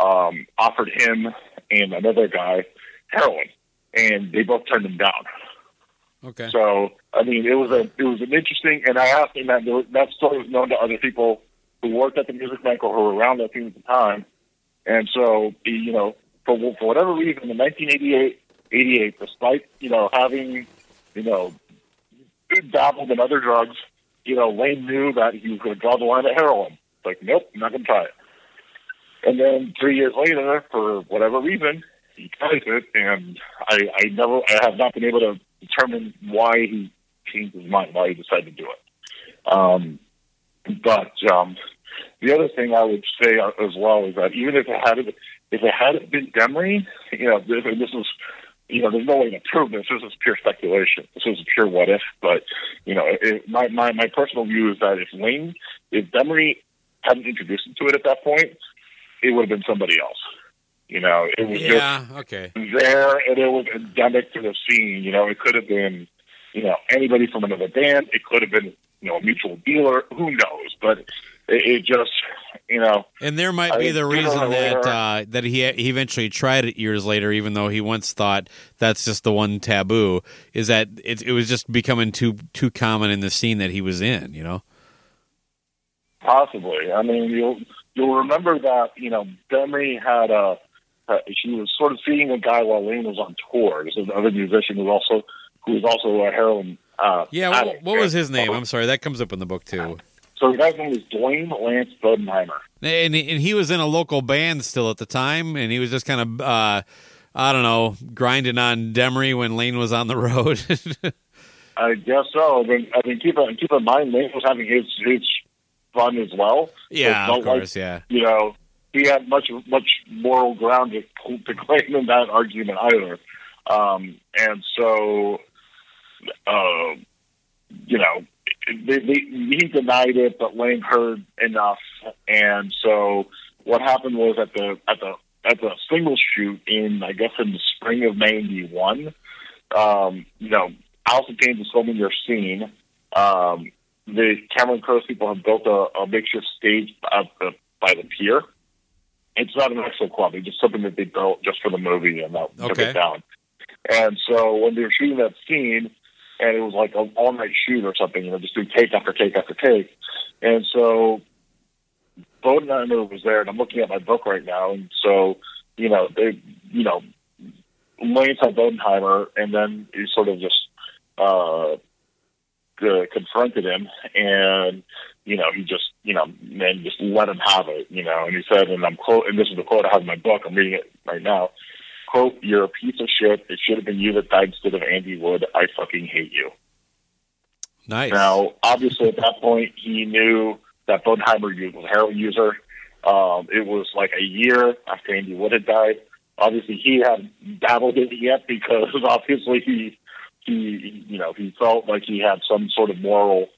um, offered him and another guy heroin, and they both turned him down. Okay. So I mean, it was a it was an interesting, and I asked him that that story was known to other people who worked at the music bank or who were around that thing at the time, and so you know, for for whatever reason, in 1988, '88, despite you know having you know dabbled in other drugs, you know Layne knew that he was going to draw the line at heroin. Like, nope, not going to try it. And then three years later, for whatever reason, he tries it, and I, I never, I have not been able to determine why he changed his mind, why he decided to do it. Um, but um, the other thing I would say uh, as well is that even if it had if it hadn't been Demri, you know, this, this is you know, there's no way to prove this. This is pure speculation. This is a pure what if. But you know, it, my my my personal view is that if Layne, if Demri hadn't introduced him to it at that point, it would have been somebody else. You know, it was Yeah, just okay. there, and it was endemic to the scene. You know, it could have been, you know, anybody from another band. It could have been, you know, a mutual dealer. Who knows? But it, it just, you know, And there might be think the reason that uh, that he he eventually tried it years later, even though he once thought that's just the one taboo, is that it, it was just becoming too too common in the scene that he was in. You know. Possibly. I mean, you'll you'll remember that you know Demri had a. Uh, she was sort of seeing a guy while Layne was on tour. This is another musician who also who was also a heroin. Uh, Yeah. What, what was his name? I'm sorry, that comes up in the book too. So the guy's name is Dwayne Lance Bodenheimer. And and he was in a local band still at the time, and he was just kind of uh, I don't know grinding on Demri when Layne was on the road. I guess so. I mean, I mean, keep in, keep in mind, Layne was having his his fun as well. yeah, So of not like, course. Yeah. you know, he had much much moral ground to, to claim in that argument either. Um, and so, uh, you know, they, they, he denied it, but Layne heard enough, and so what happened was at the at the at the single shoot in I guess in the spring of '91, um, you know, Alice in Chains was filming their scene. Um, the Cameron Crowe people have built a, a makeshift stage at the, by the pier. It's not an actual club; it's just something that they built just for the movie, and that took it down. And so when they were shooting that scene, and it was like an all night shoot or something, you know, just doing take after take after take. And so Bodenheimer was there, and I'm looking at my book right now, and so you know they, you know, Layne saw Bodenheimer, and then he sort of just uh, uh, confronted him, and you know he just you know and just let him have it, you know. And he said, and I'm quote, and this is the quote I have in my book. I'm reading it right now. Quote: "You're a piece of shit. It should have been you that died instead of Andy Wood. I fucking hate you." Nice. Now, obviously, at that point, he knew that Bodenheimer was a heroin user. Um, it was like a year after Andy Wood had died. Obviously, he hadn't dabbled in it yet because obviously he, he, you know, he felt like he had some sort of moral,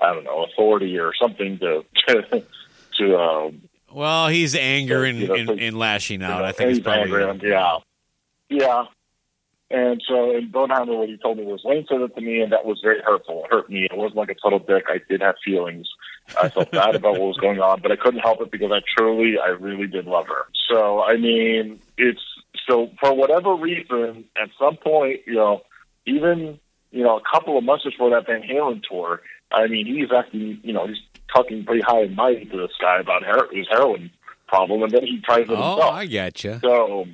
I don't know, authority or something to to, to um, well, he's anger and, You know, and, lashing you out. know, I think it's he's probably and- yeah, yeah. And so, and Bodenheimer, what he told me was, Layne said it to me, and that was very hurtful. It hurt me. It wasn't like a total dick. I did have feelings. I felt bad about what was going on, but I couldn't help it because I truly, I really did love her. So, I mean, it's so for whatever reason, at some point, you know, even you know, a couple of months before that Van Halen tour, I mean, he's acting, you know, he's talking pretty high and mighty to this guy about her- his heroin problem, and then he tries it Oh, himself. I gotcha. So,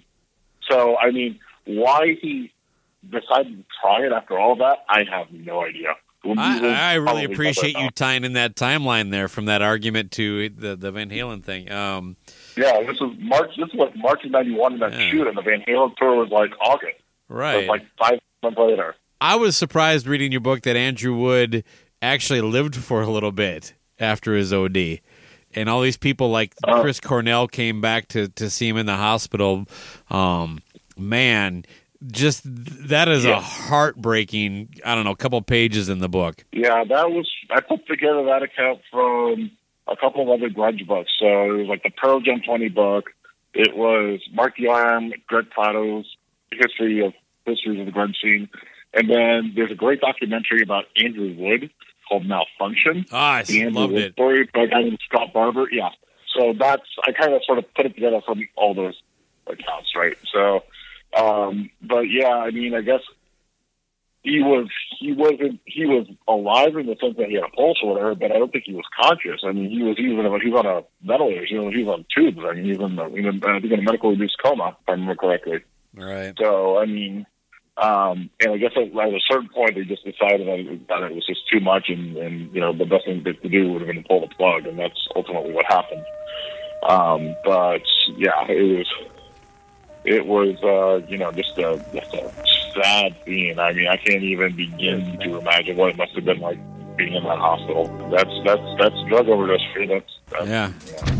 so I mean, why he decided to try it after all that, I have no idea. I, I really appreciate you tying in that timeline there from that argument to the the Van Halen thing. Um, Yeah, this was March. This was like March of '91 in that Yeah. shoot, and the Van Halen tour was like August. So right. it's like five months later. I was surprised reading your book that Andrew Wood actually lived for a little bit after his OD. And all these people like Oh. Chris Cornell came back to, to see him in the hospital. Um, man, just that is Yeah. a heartbreaking, I don't know, couple pages in the book. Yeah, that was. I put together that account from a couple of other grunge books. So it was like the Pearl Jam 20 book. It was Mark Yarm, Greg Prato's history of histories of the grunge scene, and then there's a great documentary about Andrew Wood called Malfunkshun. Ah, I the loved it. story by a guy named Scot Barbour. Yeah. So that's I kind of sort of put it together from all those accounts, right? So, um, but yeah, I mean, I guess he was he wasn't he was alive in the sense that he had a pulse or whatever, but I don't think he was conscious. I mean, he was even he was on a ventilator, you know, he was on tubes. I mean, he was in, the, in a, I think in a medical induced coma, if I remember correctly. Right. So I mean, um, and I guess at, at a certain point they just decided that it, that it was just too much, and, and you know the best thing to do would have been to pull the plug, and that's ultimately what happened. Um, but yeah, it was it was uh, you know just a just a sad scene. I mean, I can't even begin to imagine what it must have been like being in that hospital. That's that's that's drug overdose. That's, that's Yeah. yeah.